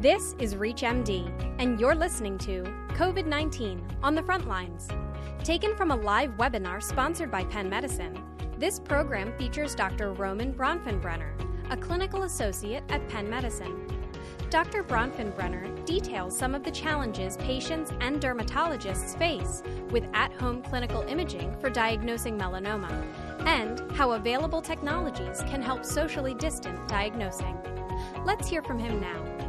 This is ReachMD, and you're listening to COVID 19 on the Front Lines. Taken from a live webinar sponsored by Penn Medicine, this program features Dr. Roman Bronfenbrener, a clinical associate at Penn Medicine. Dr. Bronfenbrener details some of the challenges patients and dermatologists face with at home clinical imaging for diagnosing melanoma and how available technologies can help socially distant diagnosing. Let's hear from him now.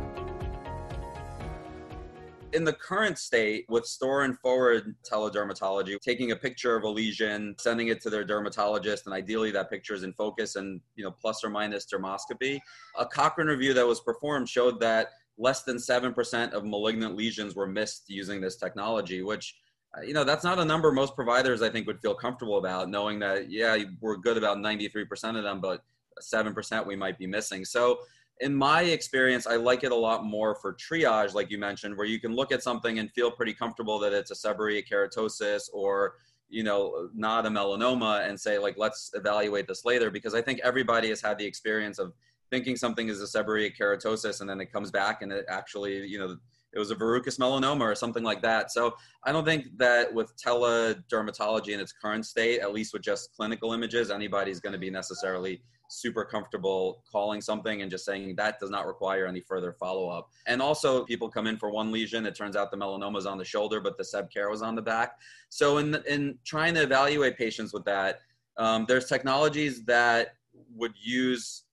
In the current state with store and forward teledermatology, taking a picture of a lesion, sending it to their dermatologist, and ideally that picture is in focus and you know plus or minus dermoscopy. A Cochrane review that was performed showed that less than seven percent of malignant lesions were missed using this technology, which uh, you know that's not a number most providers I think would feel comfortable about, knowing that yeah we're good about ninety three percent of them, but seven percent we might be missing. So in my experience, I like it a lot more for triage, like you mentioned, where you can look at something and feel pretty comfortable that it's a seborrheic keratosis or you know not a melanoma and say like let's evaluate this later because i think everybody has had the experience of thinking something is a seborrheic keratosis and then it comes back and it actually you know it was a verrucous melanoma or something like that. So i don't think that with teledermatology in its current state at least with just clinical images anybody's going to be necessarily super comfortable calling something and just saying that does not require any further follow up. And also, people come in for one lesion. It turns out the melanoma is on the shoulder, but the seb care was on the back. So, in in trying to evaluate patients with that, um, there's technologies that would use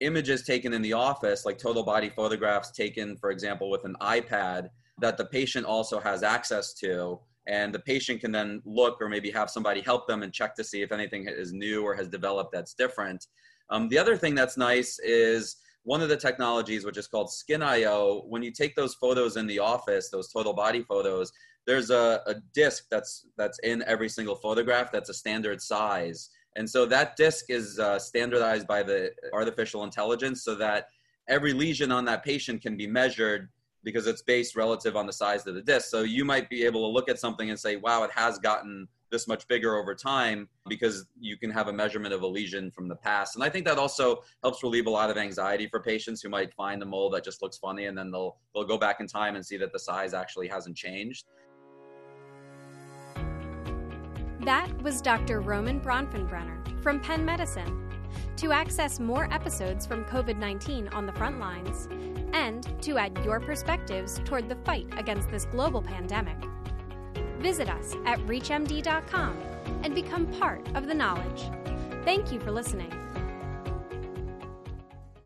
images taken in the office, like total body photographs taken, for example, with an iPad, that the patient also has access to. And the patient can then look or maybe have somebody help them and check to see if anything is new or has developed that's different. Um, the other thing that's nice is one of the technologies, which is called SkinIO, when you take those photos in the office, those total body photos, there's a, a disc that's that's in every single photograph that's a standard size. And so that disc is uh, standardized by the artificial intelligence so that every lesion on that patient can be measured because it's based relative on the size of the disc. So you might be able to look at something and say, wow, it has gotten this much bigger over time because you can have a measurement of a lesion from the past. And I think that also helps relieve a lot of anxiety for patients who might find a mole that just looks funny and then they'll they'll go back in time and see that the size actually hasn't changed. That was Dr. Roman Bronfenbrener from Penn Medicine. To access more episodes from COVID 19 on the front lines, and to add your perspectives toward the fight against this global pandemic, Visit us at ReachMD.com and become part of the knowledge. Thank you for listening.